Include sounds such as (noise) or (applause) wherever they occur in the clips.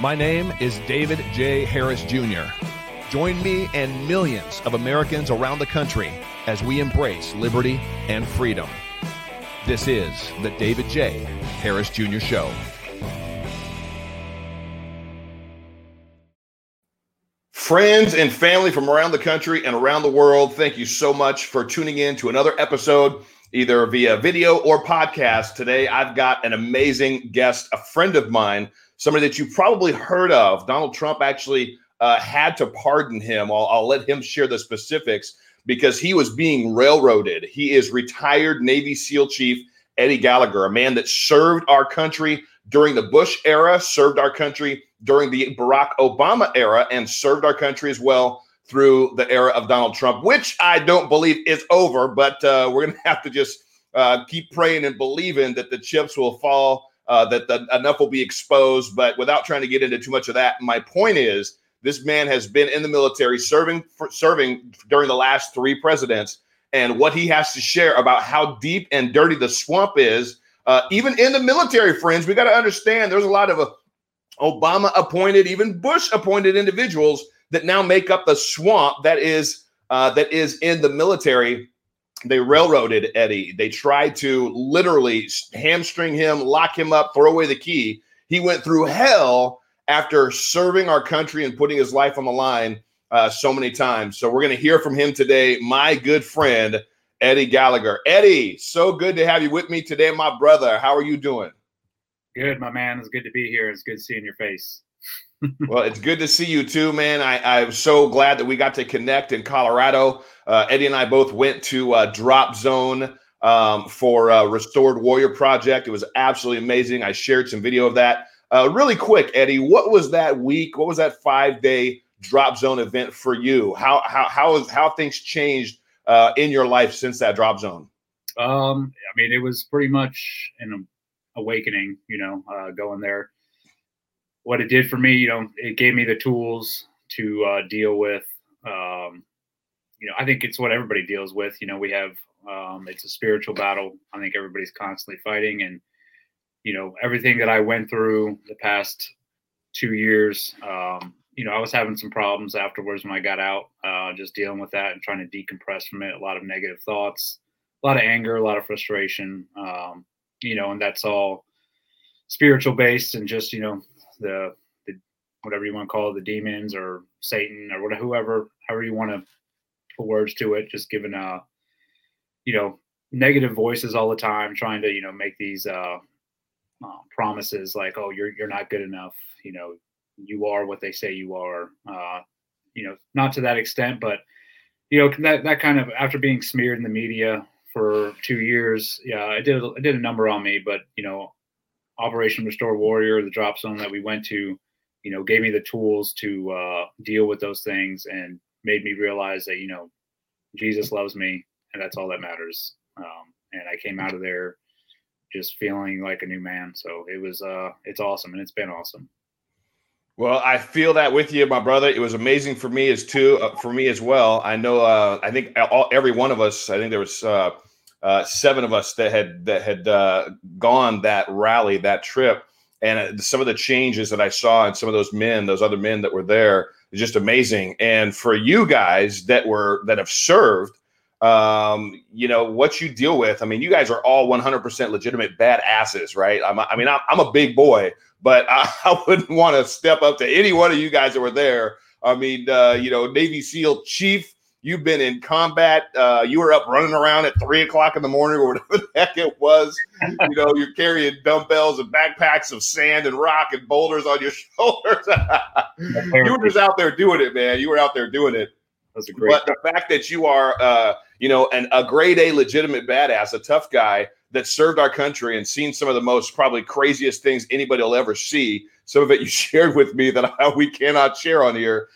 My name is David J. Harris Jr. Join me and millions of Americans around the country as we embrace liberty and freedom. This is the David J. Harris Jr. Show. Friends and family from around the country and around the world, thank you so much for tuning in to another episode, either via video or podcast. Today, I've got an amazing guest, a friend of mine, somebody that you probably heard of. Donald Trump actually uh, had to pardon him. I'll, I'll let him share the specifics because he was being railroaded. He is retired Navy SEAL Chief Eddie Gallagher, a man that served our country during the Bush era, served our country during the Barack Obama era, and served our country as well through the era of Donald Trump, which I don't believe is over, but uh, we're going (laughs) to have to just uh, keep praying and believing that the chips will fall, uh, that the, enough will be exposed. But without trying to get into too much of that, my point is this man has been in the military, serving for, serving during the last three presidents, and what he has to share about how deep and dirty the swamp is. Uh, even in the military, friends, we got to understand there's a lot of uh, Obama appointed, even Bush appointed individuals that now make up the swamp that is uh, that is in the military. They railroaded Eddie. They tried to literally hamstring him, lock him up, throw away the key. He went through hell after serving our country and putting his life on the line uh, so many times. So we're going to hear from him today, my good friend Eddie Gallagher. Eddie, so good to have you with me today, my brother. How are you doing? Good, my man. It's good to be here. It's good seeing your face. Well, it's good to see you too, man. I, I'm so glad that we got to connect in Colorado. Uh, Eddie and I both went to uh, Drop Zone um, for uh, Restored Warrior Project. It was absolutely amazing. I shared some video of that. Uh, really quick, Eddie, what was that week? What was that five day drop zone event for you? How how how is how things changed uh, in your life since that drop zone? Um, I mean, it was pretty much an awakening. You know, uh, going there. What it did for me, you know, it gave me the tools to uh, deal with. Um, you know, I think it's what everybody deals with. You know, we have um, it's a spiritual battle. I think everybody's constantly fighting and you know everything that I went through the past two years. Um, you know, I was having some problems afterwards when I got out, uh, just dealing with that and trying to decompress from it. A lot of negative thoughts, a lot of anger, a lot of frustration. Um, you know, and that's all spiritual based and just you know the the whatever you want to call it, the demons or Satan or whatever, whoever, however you want to put words to it. Just giving uh, you know, negative voices all the time, trying to you know make these uh uh, promises like, "Oh, you're you're not good enough," you know, you are what they say you are. Uh, you know, not to that extent, but you know that that kind of after being smeared in the media for two years, yeah, it did it did a number on me. But you know, Operation Restore Warrior, the drop zone that we went to, you know, gave me the tools to uh, deal with those things and made me realize that you know Jesus loves me and that's all that matters. Um, and I came out of there just feeling like a new man. So it was uh it's awesome and it's been awesome. Well, I feel that with you, my brother. It was amazing for me as too, uh, for me as well. I know. Uh, I think all, every one of us. I think there was uh, uh, seven of us that had that had uh, gone that rally, that trip, and uh, some of the changes that I saw in some of those men, those other men that were there, is just amazing. And for you guys that were that have served, um, you know what you deal with. I mean, you guys are all 100% legitimate badasses, right? I'm, I mean, I'm, I'm a big boy, but I, (laughs) I wouldn't want to step up to any one of you guys that were there. I mean, uh, you know, Navy SEAL chief. You've been in combat. Uh, you were up running around at three o'clock in the morning or whatever the heck it was. you know, you're carrying dumbbells and backpacks of sand and rock and boulders on your (laughs) shoulders. you were just out there doing it, man. You were out there doing it. That's a great. But the fact that you are, uh, you know, an, a grade A legitimate badass, a tough guy that served our country and seen some of the most probably craziest things anybody will ever see. Some of it you (laughs) shared with me that I, we cannot share on here.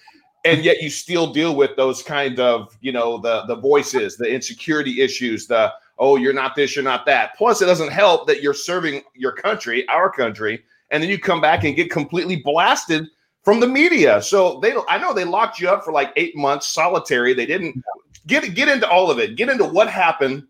And yet you still deal with those kind of, you know, the the voices, the insecurity issues, the oh, you're not this, you're not that. Plus, it doesn't help that you're serving your country, our country, and then you come back and get completely blasted from the media. So they, I know they locked you up for like eight months solitary. They didn't get get into all of it. Get into what happened,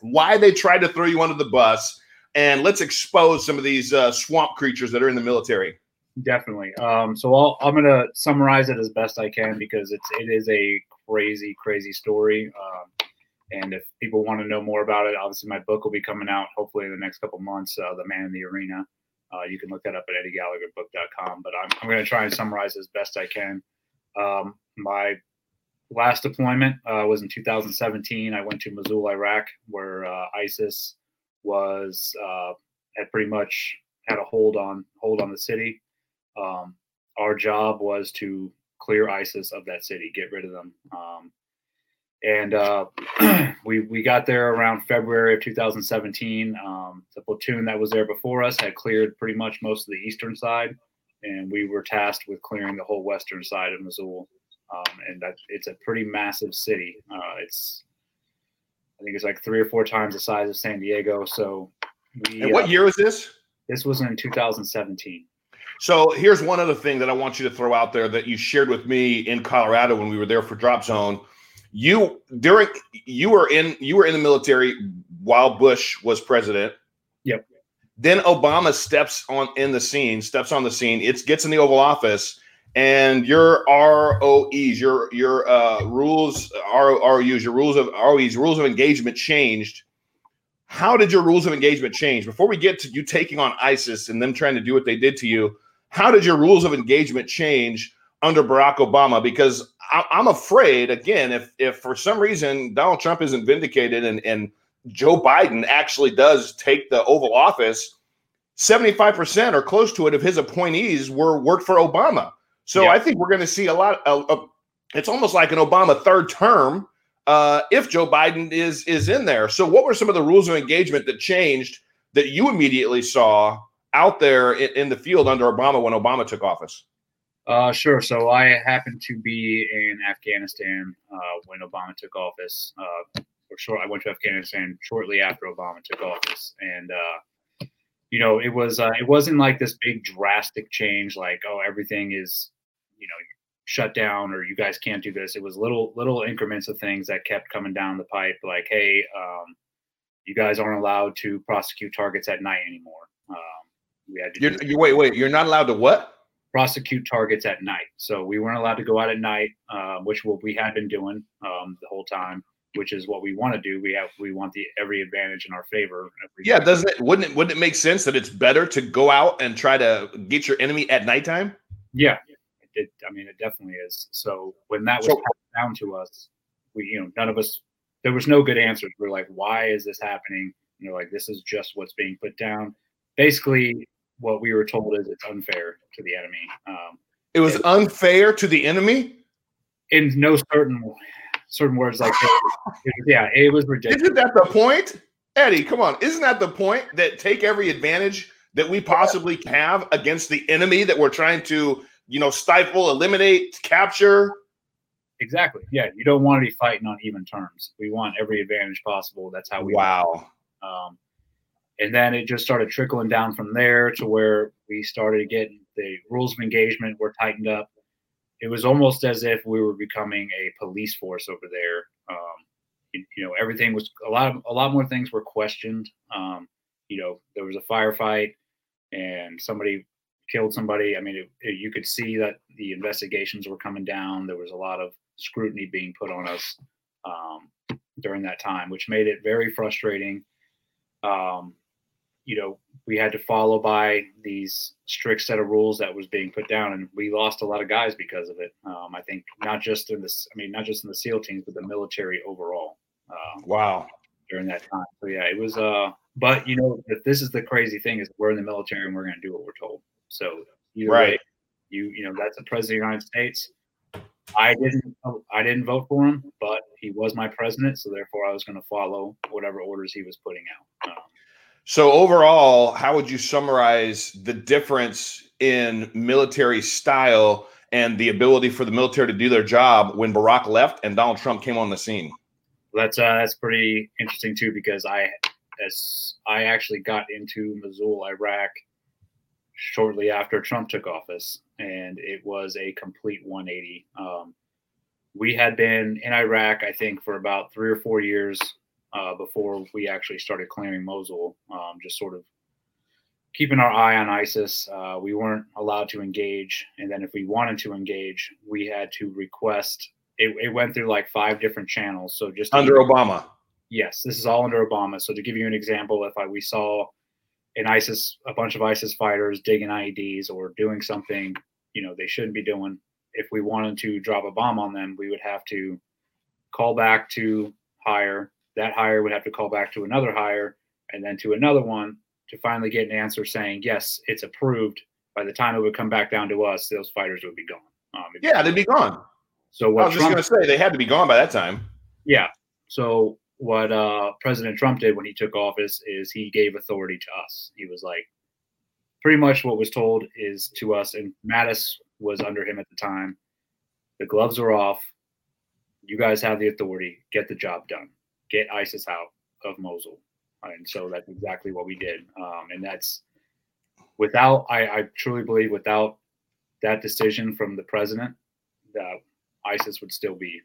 why they tried to throw you under the bus, and let's expose some of these uh, swamp creatures that are in the military. Definitely. Um, so I'll, I'm going to summarize it as best I can because it's it is a crazy, crazy story. Um, and if people want to know more about it, obviously my book will be coming out hopefully in the next couple months. Uh, the Man in the Arena. Uh, you can look that up at EddieGallagherBook.com. But I'm, I'm going to try and summarize as best I can. Um, my last deployment uh, was in 2017. I went to Mosul, Iraq, where uh, ISIS was uh, had pretty much had a hold on hold on the city. Um, our job was to clear ISIS of that city, get rid of them. Um, and uh, (clears throat) we we got there around February of 2017. Um, the platoon that was there before us had cleared pretty much most of the eastern side, and we were tasked with clearing the whole western side of Mosul. Um, and that, it's a pretty massive city. Uh, it's I think it's like three or four times the size of San Diego. So, we, and what uh, year was this? This was in 2017. So here's one other thing that I want you to throw out there that you shared with me in Colorado when we were there for Drop Zone. You during you were in you were in the military while Bush was president. Yep. Then Obama steps on in the scene, steps on the scene. It gets in the Oval Office, and your ROEs, your your uh, rules, ROUs, your rules of ROEs, rules of engagement changed. How did your rules of engagement change? Before we get to you taking on ISIS and them trying to do what they did to you, how did your rules of engagement change under Barack Obama? Because I, am afraid, again, if if for some reason Donald Trump isn't vindicated and and Joe Biden actually does take the Oval Office, 75% or close to it of his appointees were worked for Obama. So yeah. I think we're going to see a lot of, it's almost like an Obama third term uh, if Joe Biden is is in there. So what were some of the rules of engagement that changed that you immediately saw out there in, in the field under Obama when Obama took office? Uh, sure. So I happened to be in Afghanistan uh, when Obama took office. Uh, for sure, I went to Afghanistan shortly after Obama took office, and uh, you know, it was uh, it wasn't like this big drastic change, like oh, everything is you know shut down or you guys can't do this. It was little little increments of things that kept coming down the pipe, like hey, um, you guys aren't allowed to prosecute targets at night anymore. We had to. You're, you wait, wait. You're not allowed to what? Prosecute targets at night. So we weren't allowed to go out at night, uh, which what we had been doing um, the whole time which is what we want to do. We have we want the every advantage in our favor. Yeah, doesn't it? Wouldn't it? Wouldn't it make sense that it's better to go out and try to get your enemy at nighttime? Yeah, it, I mean, it definitely is. So when that was so, down to us, we, you know, none of us, there was no good answers. We are like, why is this happening? You know, like this is just what's being put down. Basically, what we were told is it's unfair to the enemy. Um, it was unfair to the enemy. In no certain certain words like (laughs) yeah, it was ridiculous. Isn't that the point, Eddie? Come on, isn't that the point that take every advantage that we possibly have against the enemy that we're trying to you know, stifle, eliminate, capture. Exactly. Yeah, you don't want to be fighting on even terms. We want every advantage possible. That's how we. Wow. Um, and then it just started trickling down from there to where we started getting the rules of engagement were tightened up. It was almost as if we were becoming a police force over there. Um, you, know, everything was a lot of a lot more things were questioned. Um, you know, there was a firefight and somebody killed somebody. I mean, it, it, you could see that the investigations were coming down. There was a lot of scrutiny being put on us um, during that time, which made it very frustrating. Um, you know, we had to follow by these strict set of rules that was being put down, and we lost a lot of guys because of it. Um, I think not just in this, I mean, not just in the SEAL teams, but the military overall. Um, wow. During that time, so yeah, it was. Uh, but you know, this is the crazy thing is we're in the military and we're going to do what we're told. So right. Way, you you know that's the president of the United States. I didn't I didn't vote for him, but he was my president, so therefore I was going to follow whatever orders he was putting out. Um, so overall, how would you summarize the difference in military style and the ability for the military to do their job when Barack left and Donald Trump came on the scene? That's uh, that's pretty interesting too because I as I actually got into Mosul, Iraq shortly after Trump took office, and it was a complete 180. Um, we had been in Iraq, I think, for about three or four years uh, before we actually started clearing Mosul, um, just sort of keeping our eye on ISIS. Uh, we weren't allowed to engage, and then if we wanted to engage, we had to request. It, it went through like five different channels. So just under Obama. Yes, this is all under Obama. So to give you an example, if I, we saw an ISIS, a bunch of ISIS fighters digging IEDs or doing something, you know, they shouldn't be doing. If we wanted to drop a bomb on them, we would have to call back to higher. That higher would have to call back to another higher and then to another one to finally get an answer saying, yes, it's approved. By the time it would come back down to us, those fighters would be gone. Um, yeah, they'd be gone. So what I was Trump, just going to say, they had to be gone by that time. Yeah. So what uh, President Trump did when he took office is he gave authority to us. He was like, pretty much what was told is to us, and Mattis was under him at the time. The gloves are off. You guys have the authority. Get the job done. Get ISIS out of Mosul. And so that's exactly what we did. Um, and that's without, I, I truly believe, without that decision from the president, that ISIS would still be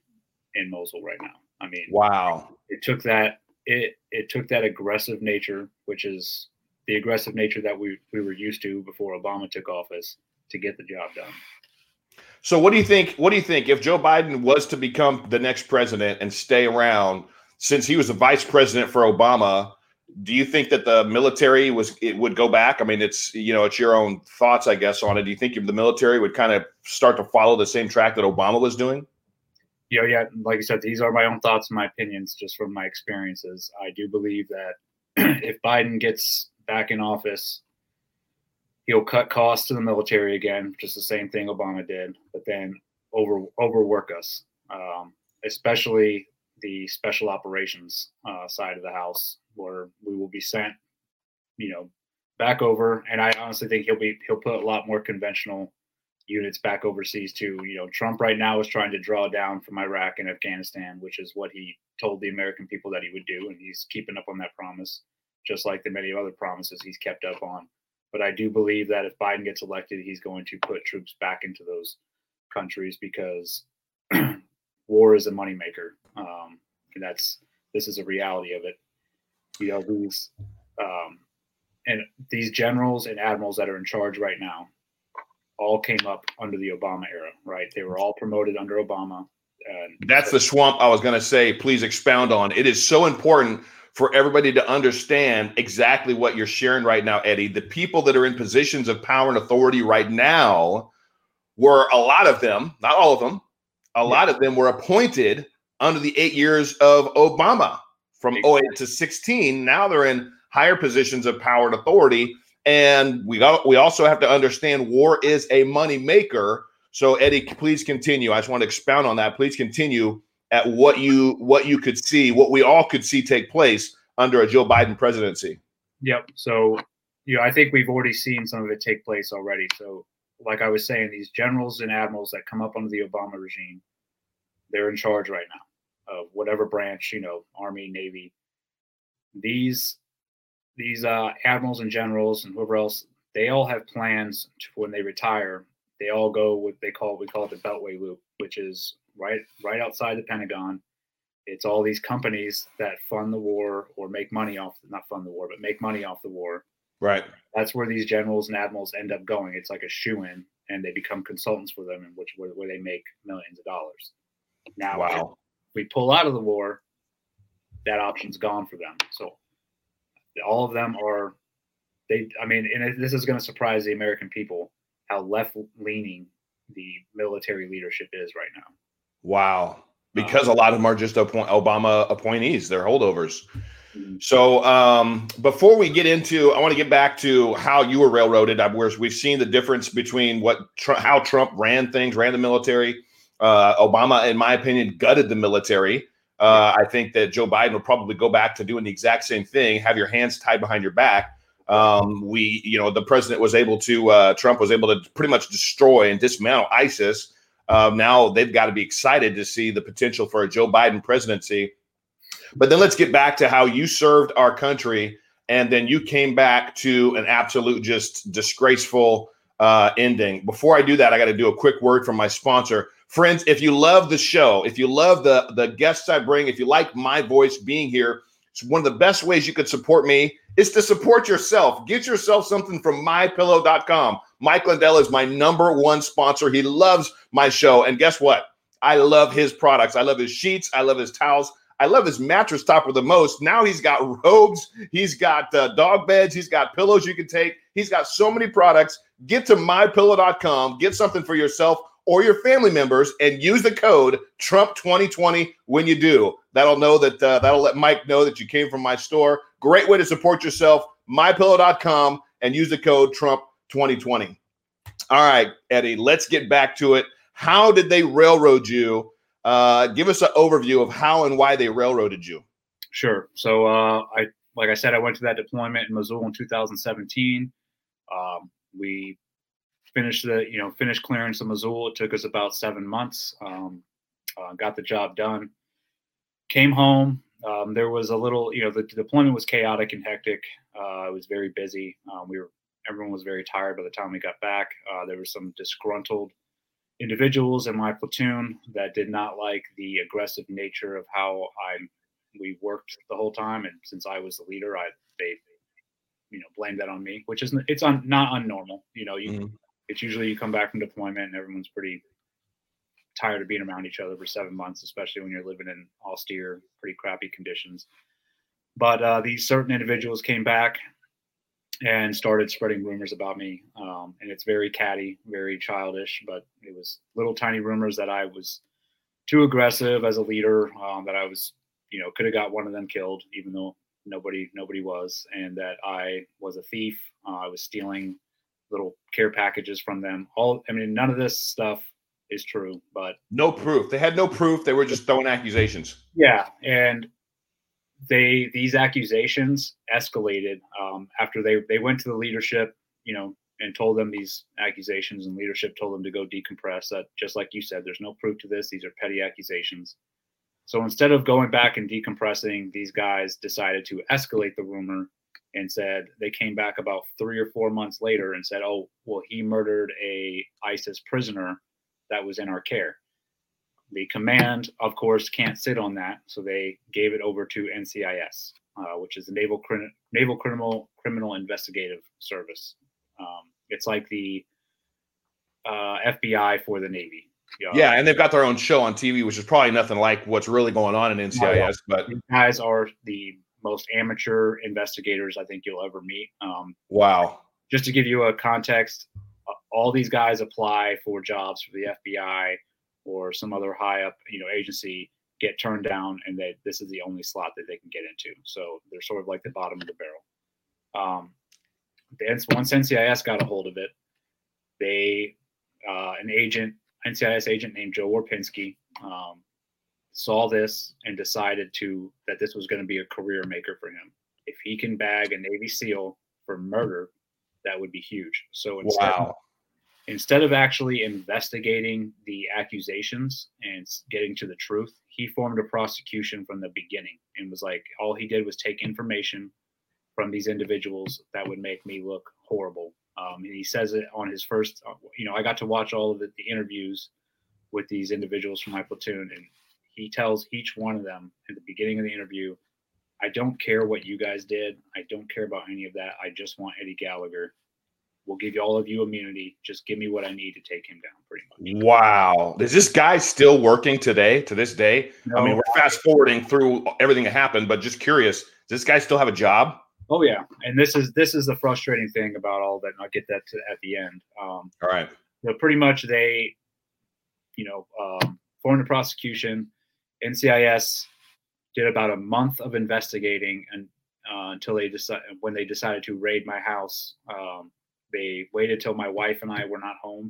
in Mosul right now. I mean, wow. It took that it it took that aggressive nature, which is the aggressive nature that we we were used to before Obama took office, to get the job done. So, what do you think? What do you think if Joe Biden was to become the next president and stay around, since he was the vice president for Obama? Do you think that the military was it would go back? I mean, it's you know, it's your own thoughts, I guess, on it. Do you think the military would kind of start to follow the same track that Obama was doing? Yeah, yeah, like I said, these are my own thoughts and my opinions just from my experiences. I do believe that (clears throat) if Biden gets back in office, he'll cut costs to the military again, just the same thing Obama did, but then over overwork us, um, especially the special operations uh, side of the house, where we will be sent, you know, back over. And I honestly think he'll be he'll put a lot more conventional units back overseas too. You know, Trump right now is trying to draw down from Iraq and Afghanistan, which is what he told the American people that he would do, and he's keeping up on that promise, just like the many other promises he's kept up on. But I do believe that if Biden gets elected, he's going to put troops back into those countries because (clears throat) war is a moneymaker. Um, and that's this is a reality of it. You know, these um, and these generals and admirals that are in charge right now, all came up under the Obama era, right? They were all promoted under Obama. That's the swamp I was going to say. Please expound on. It is so important for everybody to understand exactly what you're sharing right now, Eddie. The people that are in positions of power and authority right now were a lot of them, not all of them, a lot of them were appointed under the eight years of Obama from oh exactly. 08 to 16. Now they're in higher positions of power and authority. And we got we also have to understand war is a money maker. So Eddie, please continue. I just want to expound on that. Please continue at what you what you could see, what we all could see take place under a Joe Biden presidency. Yep. So, you know, I think we've already seen some of it take place already. So, like I was saying, these generals and admirals that come up under the Obama regime, they're in charge right now of whatever branch, you know, Army, Navy. These these uh, admirals and generals and whoever else, they all have plans to, when they retire. They all go what they call we call it the Beltway Loop, which is right right outside the Pentagon. It's all these companies that fund the war or make money off not fund the war, but make money off the war. Right. That's where these generals and admirals end up going. It's like a shoe in, and they become consultants for them, in which where, where they make millions of dollars. Now, wow. we pull out of the war, that option's gone for them. So all of them are they i mean and this is going to surprise the american people how left leaning the military leadership is right now wow because um, a lot of them are just appoint, obama appointees they're holdovers. So um, before we get into i want to get back to how you were railroaded we've seen the difference between what how trump ran things ran the military uh, obama in my opinion gutted the military uh, I think that Joe Biden will probably go back to doing the exact same thing, have your hands tied behind your back. Um, we, you know, the president was able to, uh, Trump was able to pretty much destroy and dismantle ISIS. Uh, now they've got to be excited to see the potential for a Joe Biden presidency. But then let's get back to how you served our country. And then you came back to an absolute, just disgraceful uh, ending. Before I do that, I got to do a quick word from my sponsor. Friends, if you love the show, if you love the, the guests I bring, if you like my voice being here, it's one of the best ways you could support me is to support yourself. Get yourself something from mypillow.com. Mike Lindell is my number one sponsor. He loves my show. And guess what? I love his products. I love his sheets. I love his towels. I love his mattress topper the most. Now he's got robes. He's got uh, dog beds. He's got pillows you can take. He's got so many products. Get to mypillow.com. Get something for yourself or your family members and use the code Trump2020 when you do. That'll know that uh, that'll let Mike know that you came from my store. Great way to support yourself. Mypillow.com and use the code Trump2020. All right, Eddie, let's get back to it. How did they railroad you? Uh, give us an overview of how and why they railroaded you. Sure. So uh, I, like I said, I went to that deployment in Mosul in 2017. Um, we finished the you know finished clearance of Mosul. It took us about seven months. Um, uh, got the job done. Came home. Um, there was a little you know the, the, deployment was chaotic and hectic. Uh, it was very busy. Um, we were everyone was very tired by the time we got back. Uh, there were some disgruntled individuals in my platoon that did not like the aggressive nature of how I we worked the whole time. And since I was the leader, I they you know blamed that on me, which is it's un, not unnormal. You know, you mm-hmm it's usually you come back from deployment and everyone's pretty tired of being around each other for seven months, especially when you're living in austere, pretty crappy conditions. But uh, these certain individuals came back and started spreading rumors about me. Um, and it's very catty, very childish, but it was little tiny rumors that I was too aggressive as a leader, um, that I was, you know, could have got one of them killed, even though nobody nobody was, and that I was a thief. Uh, I was stealing little care packages from them. All I mean, none of this stuff is true, but no proof. They had no proof. They were just throwing accusations. Yeah, and they these accusations escalated um, after they they went to the leadership, you know, and told them these accusations, and leadership told them to go decompress. That just like you said, there's no proof to this. These are petty accusations. So instead of going back and decompressing, these guys decided to escalate the rumor and said they came back about three or four months later and said, "Oh, well, he murdered a ISIS prisoner that was in our care." The command, of course, can't sit on that, so they gave it over to NCIS, uh, which is the Naval Crim- Naval Criminal Criminal Investigative Service. Um, it's like the uh, FBI for the Navy. yeah, and they've got their own show on TV, which is probably nothing like what's really going on in NCIS. But these guys are the most amateur investigators I think you'll ever meet. Um, wow. Just to give you a context, all these guys apply for jobs for the FBI or some other high up, you know, agency, get turned down, and they this is the only slot that they can get into. So they're sort of like the bottom of the barrel. Um, once NCIS got a hold of it, they uh, an agent, NCIS agent named Joe Warpinski, um, saw this and decided to that this was going to be a career maker for him. If he can bag a Navy SEAL for murder, that would be huge. So instead, wow. Instead of actually investigating the accusations and getting to the truth, he formed a prosecution from the beginning and was like, all he did was take information from these individuals that would make me look horrible. Um, and he says it on his first, uh, you know, I got to watch all of the, the interviews with these individuals from my platoon, and he tells each one of them at the beginning of the interview, I don't care what you guys did. I don't care about any of that. I just want Eddie Gallagher. We'll give you all of you immunity. Just give me what I need to take him down, pretty much. Wow. Is this guy still working today, to this day? No, I mean, we're fast forwarding through everything that happened, but just curious, does this guy still have a job? Oh yeah, and this is this is the frustrating thing about all that. And I'll get that to, at the end. Um, all right. So pretty much they, you know, um, formed a prosecution NCIS did about a month of investigating and uh, until they decided when they decided to raid my house. Um, they waited till my wife and I were not home.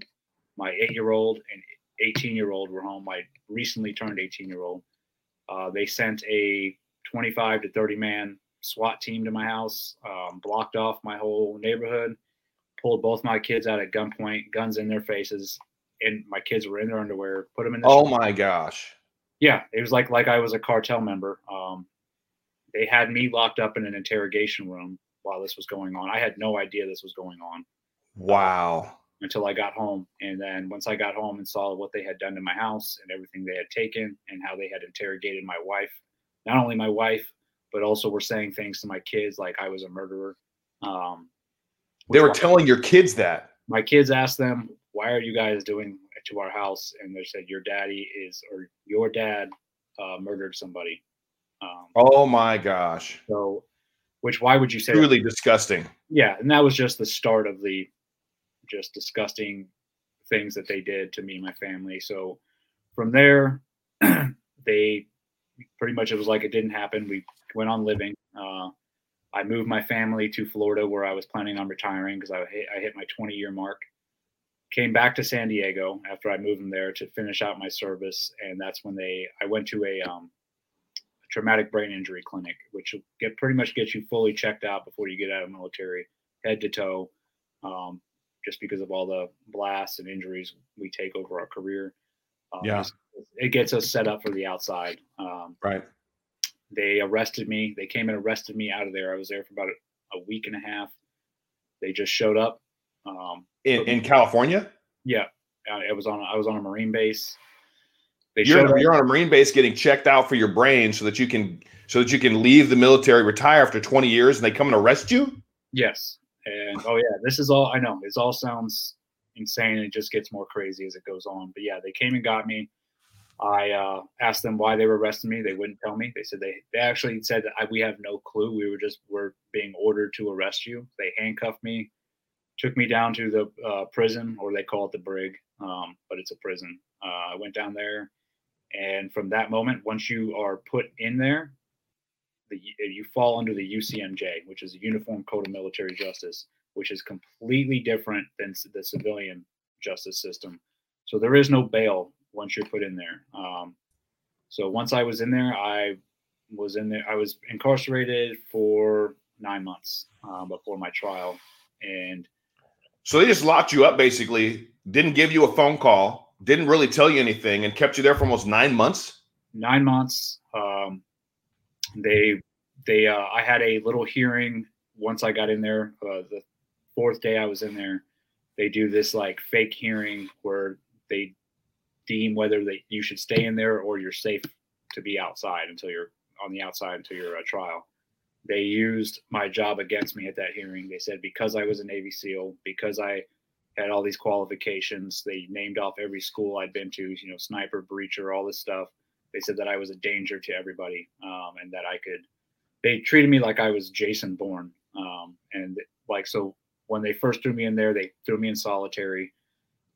My eight-year-old and 18-year-old were home. My recently turned 18-year-old. Uh, they sent a 25 to 30 man SWAT team to my house, um, blocked off my whole neighborhood, pulled both my kids out at gunpoint, guns in their faces, and my kids were in their underwear. Put them in. The oh my gosh! yeah, it was like like I was a cartel member. Um, they had me locked up in an interrogation room while this was going on. I had no idea this was going on. Wow. Until I got home, and then once I got home and saw what they had done to my house and everything they had taken and how they had interrogated my wife, not only my wife but also were saying things to my kids like I was a murderer. Um, they were telling your kids that. My kids asked them, "Why are you guys doing to our house?" And they said, "Your daddy is, or your dad uh, murdered somebody." Um, oh my gosh! So, which why would you say? Truly disgusting. Yeah, and that was just the start of the just disgusting things that they did to me and my family. So from there, (clears throat) they pretty much it was like it didn't happen. We went on living. Uh, I moved my family to Florida where I was planning on retiring because I hit, I hit my 20 year mark. Came back to San Diego after I moved them there to finish out my service, and that's when they I went to a, um, a traumatic brain injury clinic, which get pretty much gets you fully checked out before you get out of military, head to toe. Um, just because of all the blasts and injuries we take over our career. Um, yeah, it gets us set up for the outside. Um, right. They arrested me. They came and arrested me out of there. I was there for about a, a week and a half. They just showed up. Um, in in California. Yeah, I was on I was on a Marine base. They you're, you're on a Marine base getting checked out for your brain so that you can so that you can leave the military, retire after 20 years, and they come and arrest you. Yes. And oh yeah, this is all I know. This all sounds insane. It just gets more crazy as it goes on. But yeah, they came and got me. I uh, asked them why they were arresting me. They wouldn't tell me. They said they they actually said that I, we have no clue. We were just were being ordered to arrest you. They handcuffed me, took me down to the uh, prison, or they call it the brig, um, but it's a prison. Uh, I went down there, and from that moment, once you are put in there, the, you fall under the UCMJ, which is the Uniform Code of Military Justice, which is completely different than the civilian justice system. So there is no bail once you're put in there. Um, so once I was in there, I was in there. I was incarcerated for nine months um, before my trial, and so they just locked you up. Basically, didn't give you a phone call, didn't really tell you anything, and kept you there for almost nine months. Nine months. Um, they they uh, I had a little hearing once I got in there. Uh, the fourth day I was in there, they do this like fake hearing where they deem whether that you should stay in there or you're safe to be outside until you're on the outside until your uh, trial. They used my job against me at that hearing. They said because I was a Navy SEAL, because I had all these qualifications, they named off every school I'd been to, you know, sniper, breacher, all this stuff they said that I was a danger to everybody um, and that I could. They treated me like I was Jason Bourne, um, and like so when they first threw me in there, they threw me in solitary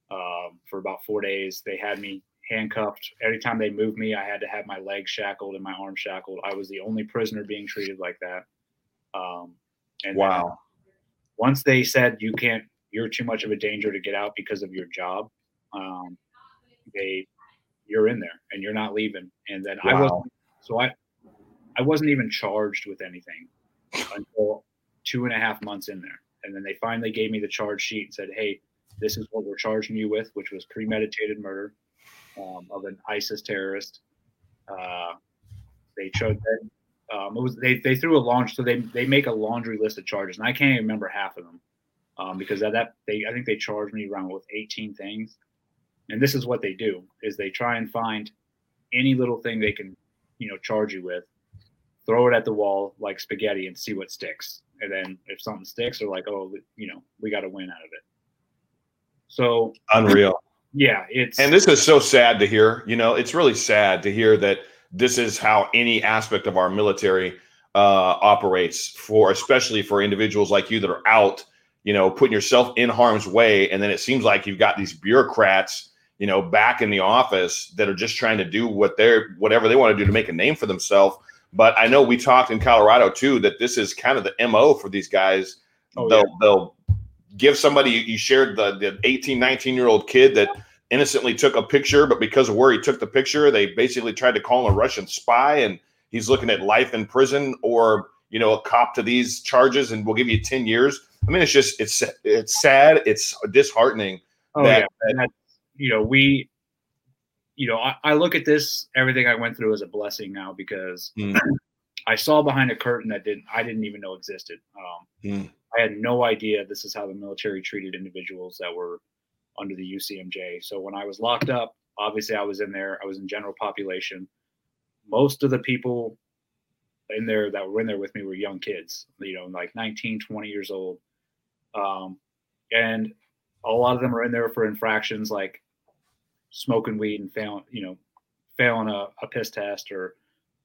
um, for about four days. They had me handcuffed. Every time they moved me, I had to have my legs shackled and my arms shackled. I was the only prisoner being treated like that. Um, and wow. Once they said you can't, you're too much of a danger to get out because of your job. Um, they you're in there and you're not leaving. And then wow. I was so I I wasn't even charged with anything until two and a half months in there. And then they finally gave me the charge sheet and said, Hey, this is what we're charging you with, which was premeditated murder um, of an ISIS terrorist. Uh, they showed that um, it was they, they threw a launch so they they make a laundry list of charges and I can't even remember half of them um, because that, that they I think they charged me around with 18 things. And this is what they do is they try and find any little thing they can you know charge you with throw it at the wall like spaghetti and see what sticks. And then if something sticks they're like oh you know we got to win out of it. So unreal. yeah it's and this is so sad to hear you know it's really sad to hear that this is how any aspect of our military uh, operates for especially for individuals like you that are out you know putting yourself in harm's way and then it seems like you've got these bureaucrats you know, back in the office that are just trying to do what they're whatever they want to do to make a name for themselves. But I know we talked in Colorado too that this is kind of the MO for these guys. Oh, they'll yeah. they'll give somebody you shared the, the 18, 19 year old kid that innocently took a picture, but because of where he took the picture, they basically tried to call him a Russian spy and he's looking at life in prison or you know a cop to these charges and we'll give you 10 years. I mean, it's just it's it's sad, it's disheartening oh, that, yeah. that you know, we, you know, I, I, look at this everything I went through as a blessing now because mm. (clears throat) I saw behind a curtain that didn't I didn't even know existed. Um, mm. I had no idea this is how the military treated individuals that were under the UCMJ. So when I was locked up, obviously I was in there. I was in general population. Most of the people in there that were in there with me were young kids, you know, like 19, 20 years old. Um, and a lot of them are in there for infractions like smoking weed and failing, you know, failing a, a piss test or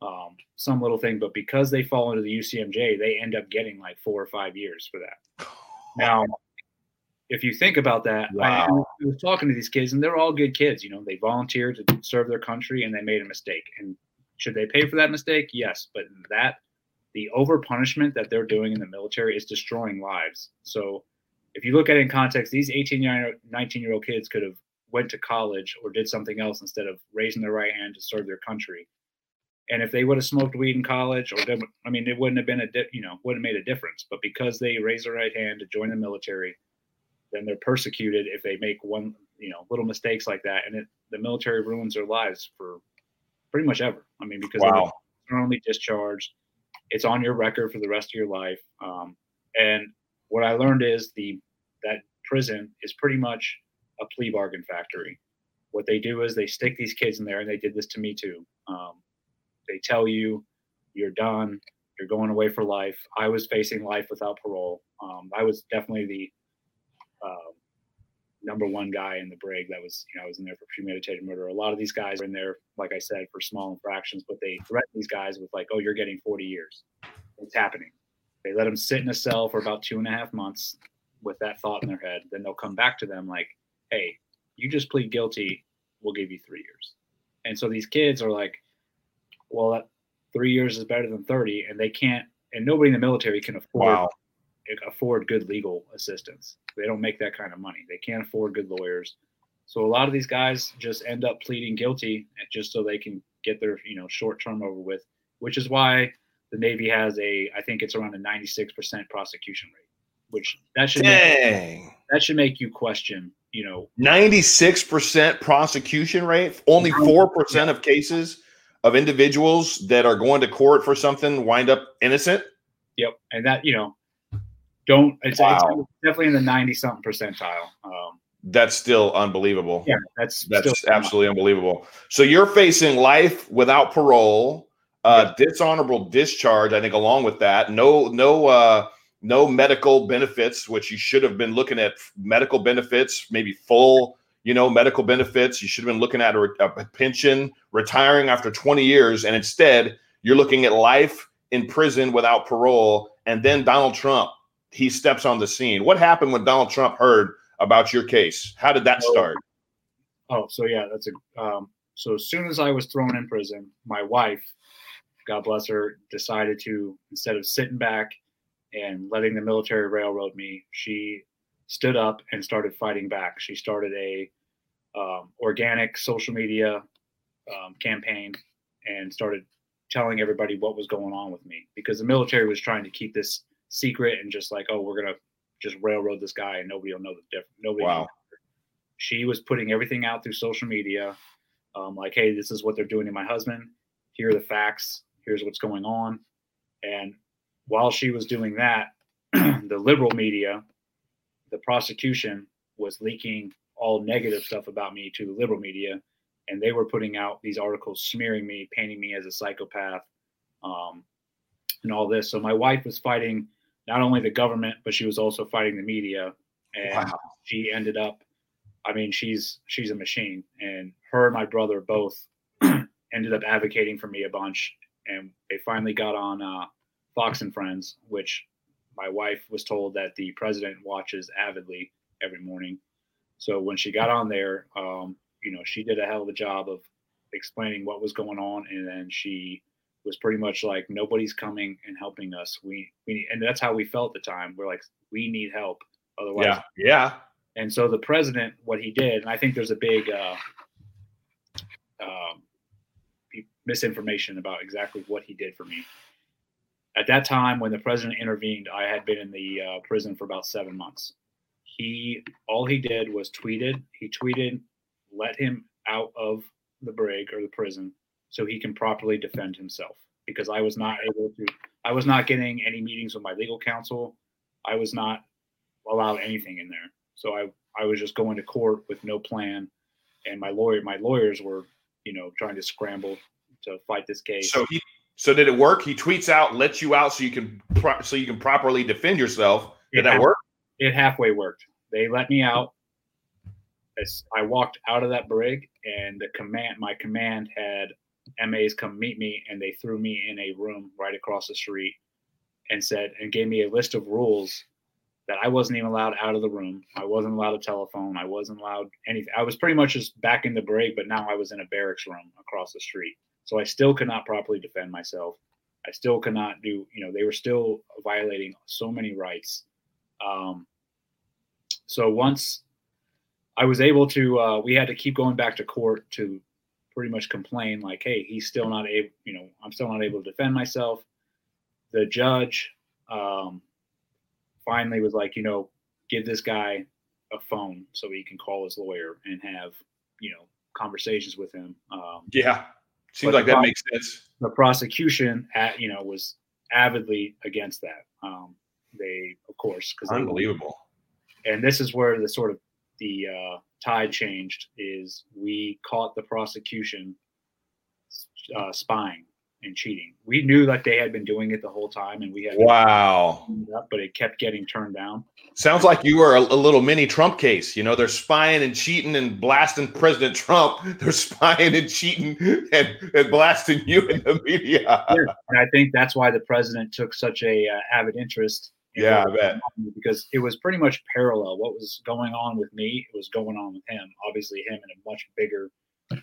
um, some little thing. But because they fall into the UCMJ, they end up getting like four or five years for that. Now, if you think about that, wow. I, I, was talking to these kids and they're all good kids. You know, they volunteered to serve their country and they made a mistake. And should they pay for that mistake? Yes. But that, the over punishment that they're doing in the military is destroying lives. So if you look at it in context, these 18, 19 year old kids could have went to college or did something else instead of raising their right hand to serve their country. And if they would have smoked weed in college, or did, I mean, it wouldn't have been a, di- you know, wouldn't have made a difference. But because they raised their right hand to join the military, then they're persecuted if they make one, you know, little mistakes like that, and it, the military ruins their lives for pretty much ever. I mean, because wow. they're only discharged, it's on your record for the rest of your life. Um, and what I learned is the that prison is pretty much a plea bargain factory. What they do is they stick these kids in there, and they did this to me too. Um, they tell you you're done, you're going away for life. I was facing life without parole. Um, I was definitely the uh, number one guy in the brig that was, you know, I was in there for premeditated murder. A lot of these guys are in there, like I said, for small infractions, but they threaten these guys with like, oh, you're getting 40 years. It's happening. They let them sit in a cell for about two and a half months with that thought in their head. Then they'll come back to them like, hey, you just plead guilty. We'll give you three years. And so these kids are like, well, three years is better than 30. And they can't, and nobody in the military can afford, wow. Afford good legal assistance. They don't make that kind of money. They can't afford good lawyers. So a lot of these guys just end up pleading guilty just so they can get their, you know, short term over with, which is why the Navy has a, I think it's around a 96% prosecution rate, which that should, Dang. Make, that should make you question, you know, 96% prosecution rate, only 4% of cases of individuals that are going to court for something wind up innocent. Yep. And that, you know, don't, it's, wow. it's definitely in the 90 something percentile. Um, that's still unbelievable. Yeah, that's that's absolutely unbelievable. So you're facing life without parole uh, dishonorable discharge, I think, along with that, no, no, uh, no medical benefits, which you should have been looking at medical benefits, maybe full, you know, medical benefits. You should have been looking at a, a pension, retiring after 20 years, and instead you're looking at life in prison without parole. And then Donald Trump, he steps on the scene. What happened when Donald Trump heard about your case? How did that start? Oh, so yeah, that's a. Um, so as soon as I was thrown in prison, my wife God bless her, decided to instead of sitting back and letting the military railroad me, she stood up and started fighting back. She started a um, organic social media um, campaign and started telling everybody what was going on with me because the military was trying to keep this secret and just like, oh, we're gonna just railroad this guy and nobody will know the difference. Nobody. Wow. She was putting everything out through social media, um, like, hey, this is what they're doing to my husband. Here are the facts here's what's going on. And while she was doing that, (clears throat) the liberal media, the prosecution was leaking all negative stuff about me to the liberal media. And they were putting out these articles smearing me, painting me as a psychopath, um, and all this. So my wife was fighting not only the government, but she was also fighting the media. And wow. she ended up, I mean, she's she's a machine. And her and my brother both (clears throat) ended up advocating for me a bunch and they finally got on uh, Fox and Friends, which my wife was told that the president watches avidly every morning. So when she got on there, um, you know, she did a hell of a job of explaining what was going on, and then she was pretty much like, "Nobody's coming and helping us. We we need, and that's how we felt at the time. We're like, we need help. Otherwise, yeah, yeah. And so the president, what he did, and I think there's a big uh, um, misinformation about exactly what he did for me. At that time, when the president intervened, I had been in the uh, prison for about seven months. He all he did was tweeted. He tweeted, "Let him out of the brig or the prison so he can properly defend himself." Because I was not able to. I was not getting any meetings with my legal counsel. I was not allowed anything in there. So I I was just going to court with no plan, and my lawyer my lawyers were you know trying to scramble to fight this case. So he So did it work? He tweets out, lets you out, so you can pro- so you can properly defend yourself. Did It that half- work? It halfway worked. They let me out. As I walked out of that brig, and the command, my command had MAs come meet me, and they threw me in a room right across the street, and said and gave me a list of rules that I wasn't even allowed out of the room. I wasn't allowed a telephone. I wasn't allowed anything. I was pretty much just back in the brig, but now I was in a barracks room across the street. So I still could not properly defend myself. I still could not do, you know, they were still violating so many rights. Um, so once I was able to, uh, we had to keep going back to court to pretty much complain, like, hey, he's still not able, you know, I'm still not able to defend myself. The judge um, finally was like, you know, give this guy a phone so he can call his lawyer and have, you know, conversations with him. Um, Yeah. Seems like that problem- makes sense. the prosecution, at, you know, was avidly against that. Um, they, of course, because Unbelievable. and this is where the sort of the uh, tide changed is we caught the prosecution uh, spying and cheating we knew that they had been doing it the whole time and we had Wow. but it kept getting turned down Sounds like you were a, a little mini Trump case. You know, they're spying and cheating and blasting President Trump. (laughs) They're spying and cheating and, and blasting you in the media. and i think that's why the president took such a uh, avid interest in Yeah, I bet. because it was pretty much parallel what was going on with me it was going on with him obviously him in a much bigger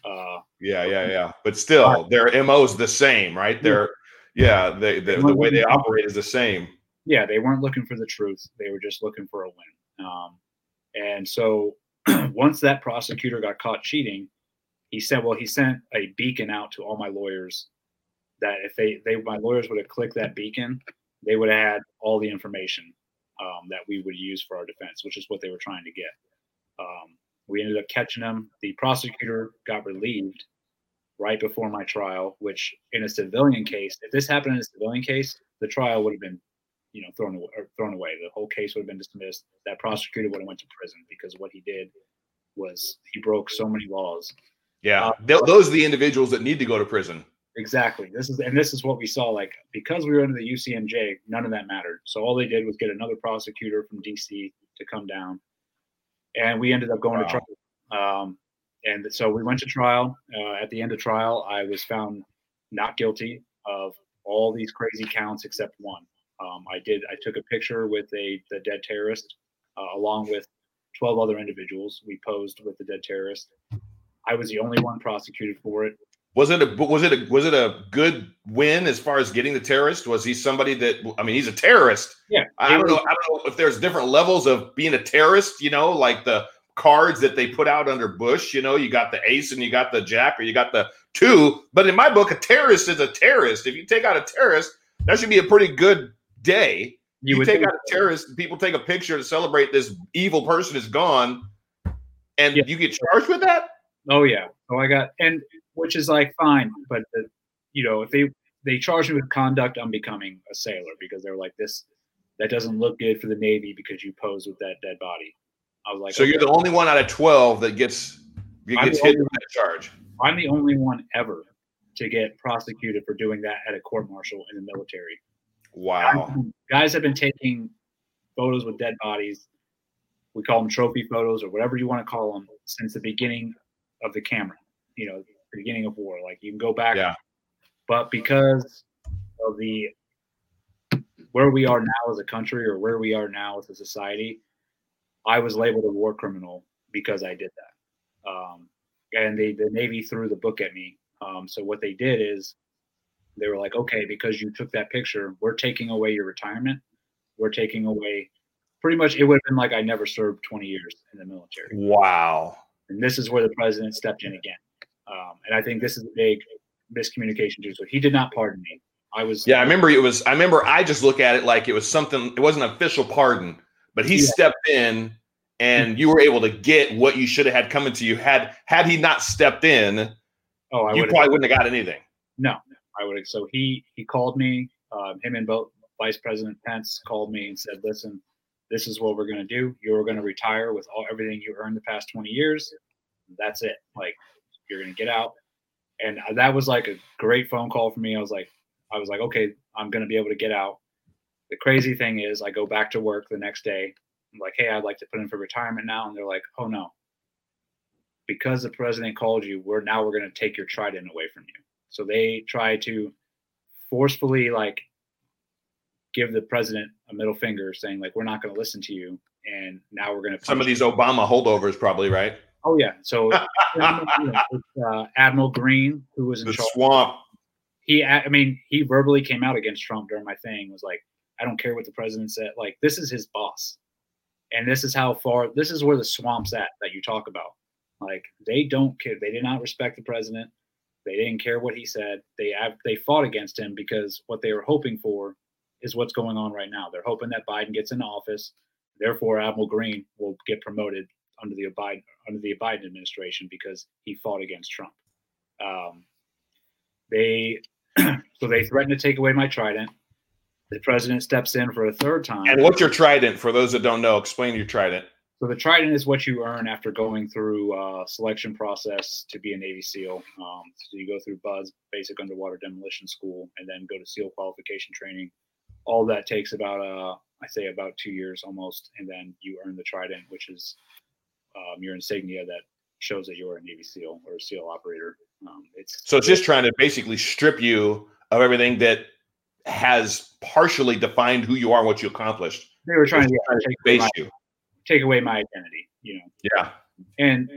uh, Yeah, yeah, yeah. But still, their MO is the same, right? They're, yeah, they, the, the way they operate is the same. yeah, they weren't looking for the truth. They were just looking for a win. Um, and so (clears throat) once that prosecutor got caught cheating, he said, well, he sent a beacon out to all my lawyers that if they, they my lawyers would have clicked that beacon, they would have had all the information um, that we would use for our defense, which is what they were trying to get. Um, we ended up catching them. The prosecutor got relieved right before my trial, which in a civilian case, if this happened in a civilian case, the trial would have been you know thrown away, or thrown away. The whole case would have been dismissed. That prosecutor would have went to prison because what he did was he broke so many laws. Yeah. Uh, those are the individuals that need to go to prison. Exactly. This is and this is what we saw. Like because we were under the UCMJ, none of that mattered. So all they did was get another prosecutor from DC to come down, and we ended up going Wow. to trial. Um, and so we went to trial. Uh, at the end of trial, I was found not guilty of all these crazy counts except one. Um, I did. I took a picture with a the dead terrorist, uh, along with twelve other individuals. We posed with the dead terrorist. I was the only one prosecuted for it. Was it a was it a was it a good win as far as getting the terrorist? Was he somebody that I mean he's a terrorist. Yeah, I don't was- know. I don't know if there's different levels of being a terrorist. You know, like the cards that they put out under Bush. You know, you got the ace and you got the jack, or you got the two. But in my book, a terrorist is a terrorist. If you take out a terrorist, that should be a pretty good day. You, would take out a terrorist, people take a picture to celebrate this evil person is gone, and Yeah. you get charged with that. Oh yeah. So I got and which is like fine, but the, you know if they they charged me with conduct unbecoming a sailor because they were like this that doesn't look good for the Navy because you pose with that dead body. I was like, so you're the only one out of twelve that gets I'm gets hit with that charge. I'm the only one ever to get prosecuted for doing that at a court martial in the military. Wow. Guys have been taking photos with dead bodies. We call them trophy photos or whatever you want to call them since the beginning of the camera. You know, beginning of war. Like you can go back, Yeah. but because of the where we are now as a country or where we are now as a society, I was labeled a war criminal because I did that. Um, and they, the Navy threw the book at me. Um, so what they did is they were like, okay, because you took that picture, we're taking away your retirement. We're taking away pretty much it would have been like I never served 20 years in the military. Wow. And this is where the president stepped in again. Um, and I think this is a big miscommunication too. So he did not pardon me. I was Yeah, I remember it was. I remember I just look at it like it was something. It wasn't an official pardon, but he Yeah. stepped in, and you were able to get what you should have had coming to you. Had had he not stepped in, oh I you probably wouldn't have got anything. no I would so he he called me um, him and both Vice President Pence called me and said listen this is what we're going to do you're going to retire with all everything you earned the past 20 years that's it like you're going to get out and that was like a great phone call for me I was like I was like, okay, I'm going to be able to get out. The crazy thing is, I go back to work the next day. I'm like, hey, I'd like to put in for retirement now. And they're like, oh no, because the president called you, we're now we're going to take your trident away from you. So they try to forcefully like give the president a middle finger, saying like, we're not going to listen to you, and now we're going to. Some of these Obama holdovers, probably right. Oh yeah, so (laughs) uh, Admiral Green, who was in the charge, swamp. he, I mean, he verbally came out against Trump during my thing. Was like, I don't care what the president said. Like, this is his boss, and this is how far. This is where the swamp's at that you talk about. Like, they don't care. They did not respect the president. They didn't care what he said. They they fought against him because what they were hoping for is what's going on right now. They're hoping that Biden gets in office. Therefore, Admiral Green will get promoted under the Biden under the Biden administration because he fought against Trump. Um, they (clears throat) so they threatened to take away my trident. The president steps in for a third time. And what's your trident? For those that don't know, explain your trident. So the trident is what you earn after going through a selection process to be a Navy SEAL. Um, so you go through BUDS, Basic Underwater Demolition School, and then go to SEAL qualification training. All that takes about uh, I say about two years almost, and then you earn the trident, which is um, your insignia that shows that you're a Navy SEAL or a SEAL operator. Um, it's So it's just trying to basically strip you of everything that has partially defined who you are and what you accomplished. they were trying to It's trying to take away, my, you. take away my identity, you know. Yeah. And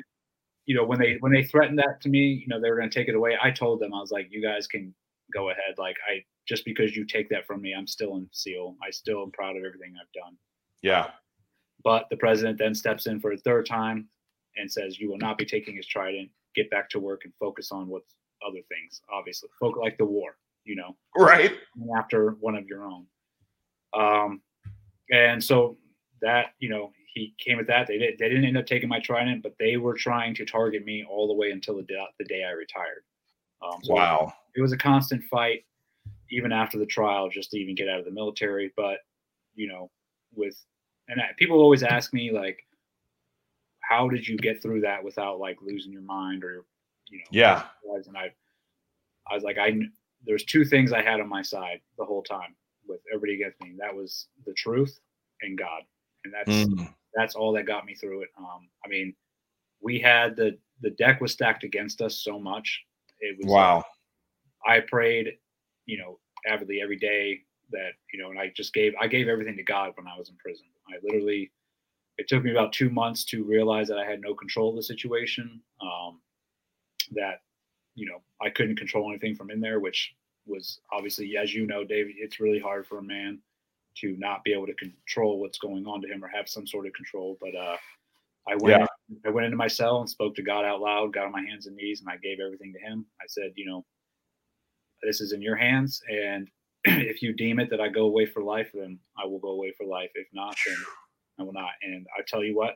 you know when they when they threatened that to me, you know they were going to take it away. I told them I was like, you guys can go ahead. Like I just because you take that from me, I'm still in SEAL. I still am proud of everything I've done. Yeah. But the president then steps in for a third time and says, "You will not be taking his trident. Get back to work and focus on what's other things. Obviously, focus like the war. You know, Right. after one of your own." Um, and so that you know he came with that. They did. They didn't end up taking my trident, but they were trying to target me all the way until the day, the day I retired. Um, so Wow. it was a constant fight even after the trial just to even get out of the military but you know with and I, people always ask me like how did you get through that without like losing your mind or you know Yeah. and i i was like i there's two things i had on my side the whole time with everybody against me that was the truth and god and that's Mm. that's all that got me through it. Um, I mean, we had the the deck was stacked against us so much. It was Wow. I prayed, you know, avidly every day that you know, and I just gave I gave everything to God when I was in prison. I literally, it took me about two months to realize that I had no control of the situation. Um, that you know I couldn't control anything from in there, which was obviously, as you know, David, it's really hard for a man to not be able to control what's going on to him or have some sort of control. But uh, I went, Yeah. I went into my cell and spoke to God out loud, got on my hands and knees, and I gave everything to Him. I said, you know, this is in Your hands, and (clears throat) if you deem it that I go away for life, then I will go away for life. If not, then I will not. And I tell you what,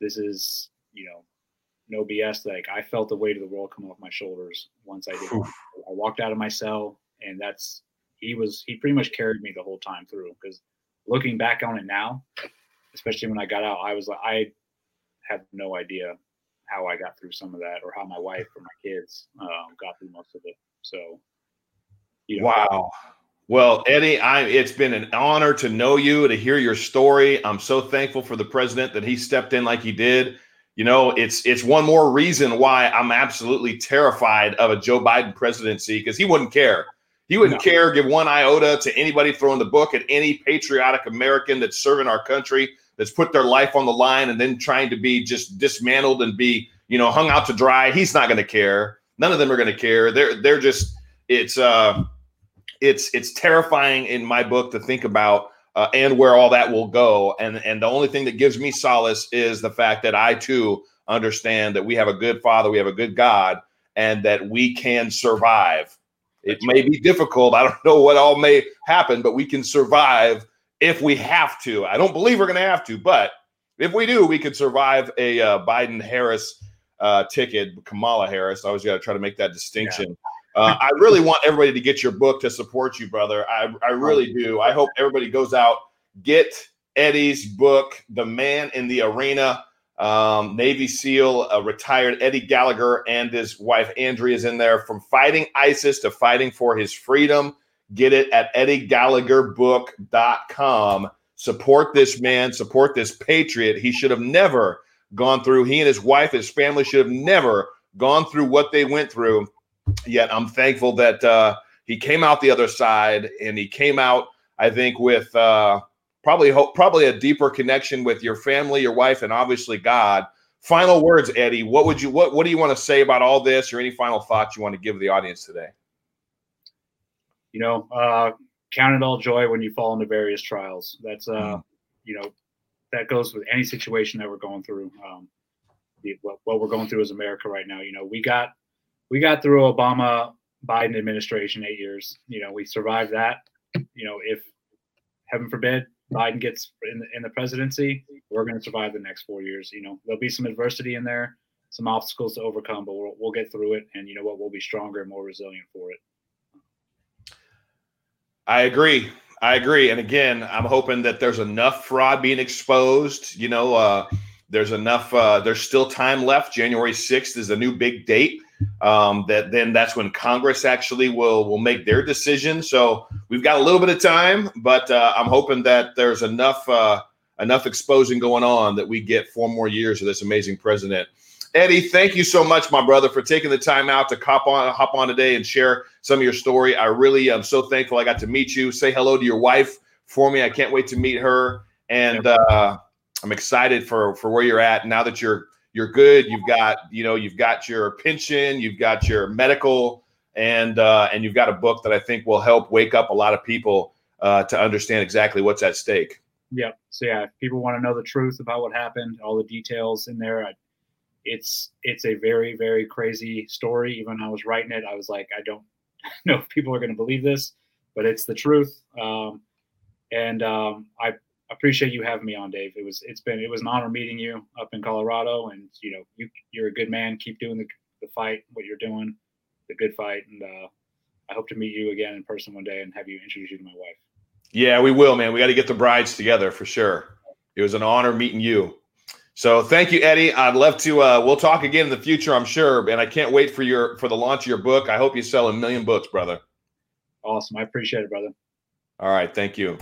this is, you know, no BS. Like I felt the weight of the world come off my shoulders once I did. I walked out of my cell, and that's he was he pretty much carried me the whole time through. Because looking back on it now, especially when I got out, I was like I have no idea how I got through some of that, or how my wife or my kids uh, got through most of it. So, you know, Wow. Well, Eddie, I it's been an honor to know you, to hear your story. I'm so thankful for the president that he stepped in like he did. You know, it's it's one more reason why I'm absolutely terrified of a Joe Biden presidency because he wouldn't care. He wouldn't No. care, give one iota to anybody throwing the book at any patriotic American that's serving our country, that's put their life on the line and then trying to be just dismantled and be, you know, hung out to dry. He's not going to care. None of them are going to care. They're they're just it's uh it's it's terrifying in my book to think about uh, and where all that will go. And and the only thing that gives me solace is the fact that I too understand that we have a good Father, we have a good God, and that we can survive. It may be difficult. I don't know what all may happen, but we can survive if we have to. I don't believe we're going to have to, but if we do, we could survive a uh, Biden Harris uh, ticket, Kamala Harris. I always got to try to make that distinction. Uh, I really want everybody to get your book to support you, brother. I, I really do. I hope everybody goes out, get Eddie's book, The Man in the Arena. Um, Navy SEAL, uh, retired Eddie Gallagher, and his wife Andrea is in there. From fighting ISIS to fighting for his freedom, get it at EddieGallagherBook.com. Support this man, support this patriot. He should have never gone through, he and his wife, his family should have never gone through what they went through. Yet I'm thankful that uh, he came out the other side and he came out, I think, with. Uh, probably hope probably a deeper connection with your family, your wife, and obviously God. Final words, Eddie. What would you what what do you want to say about all this, or any final thoughts you want to give the audience today? You know, uh, count it all joy when you fall into various trials. That's uh, mm. you know, that goes with any situation that we're going through. Um, the, what, what we're going through as America right now. You know, we got we got through Obama Biden administration eight years. You know, we survived that. You know, if heaven forbid Biden gets in the, in the presidency, we're going to survive the next four years. You know, there'll be some adversity in there, some obstacles to overcome, but we'll, we'll get through it. And you know what? We'll be stronger and more resilient for it. I agree. I agree. And again, I'm hoping that there's enough fraud being exposed. You know, uh, there's enough. Uh, there's still time left. January 6th is a new big date um, that then that's when Congress actually will will make their decision. So we've got a little bit of time, but uh, I'm hoping that there's enough uh, enough exposing going on that we get four more years of this amazing president. Eddie, thank you so much, my brother, for taking the time out to hop on hop on today and share some of your story. I really am so thankful I got to meet you. Say hello to your wife for me. I can't wait to meet her, and uh, I'm excited for for where you're at now that you're you're good. You've got, you know, you've got your pension, you've got your medical, and uh, and you've got a book that I think will help wake up a lot of people uh, to understand exactly what's at stake. Yep. So yeah, if people want to know the truth about what happened, all the details in there. I, it's it's a very very crazy story. Even when I was writing it, I was like, I don't (laughs) know if people are going to believe this, but it's the truth. Um, and um, I appreciate you having me on, Dave. It was it's been it was an honor meeting you up in Colorado, and you know you you're a good man. Keep doing the the fight, what you're doing, the good fight, and uh, I hope to meet you again in person one day and have you introduce you to my wife. Yeah, we will, man. We got to get the brides together for sure. It was an honor meeting you. So thank you, Eddie. I'd love to. Uh, we'll talk again in the future, I'm sure. And I can't wait for your for the launch of your book. I hope you sell a million books, brother. Awesome. I appreciate it, brother. All right. Thank you.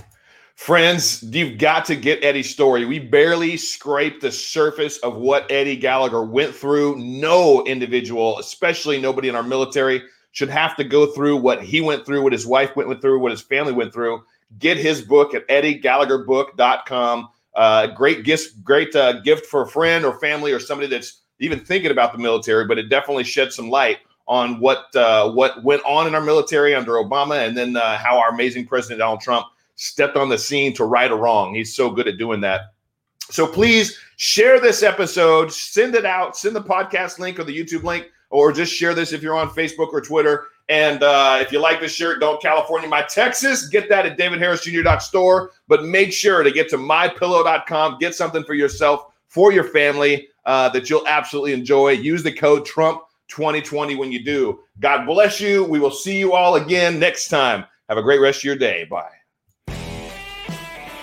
Friends, you've got to get Eddie's story. We barely scraped the surface of what Eddie Gallagher went through. No individual, especially nobody in our military, should have to go through what he went through, what his wife went through, what his family went through. Get his book at EddieGallagherBook.com. Uh, great gift, great uh, gift for a friend or family or somebody that's even thinking about the military, but it definitely sheds some light on what uh, what went on in our military under Obama, and then uh, how our amazing President Donald Trump stepped on the scene to right a wrong. He's so good at doing that. So please share this episode, send it out, send the podcast link or the YouTube link, or just share this if you're on Facebook or Twitter. And uh, if you like this shirt, don't California my Texas. Get that at davidharrisjr.store. But make sure to get to mypillow.com. Get something for yourself, for your family uh, that you'll absolutely enjoy. Use the code Trump 2020 when you do. God bless you. We will see you all again next time. Have a great rest of your day. Bye.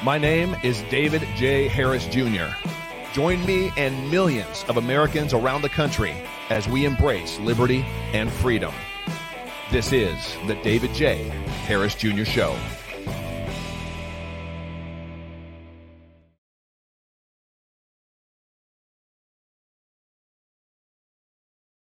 My name is David J. Harris Jr. Join me and millions of Americans around the country as we embrace liberty and freedom. This is the David J. Harris Jr. Show.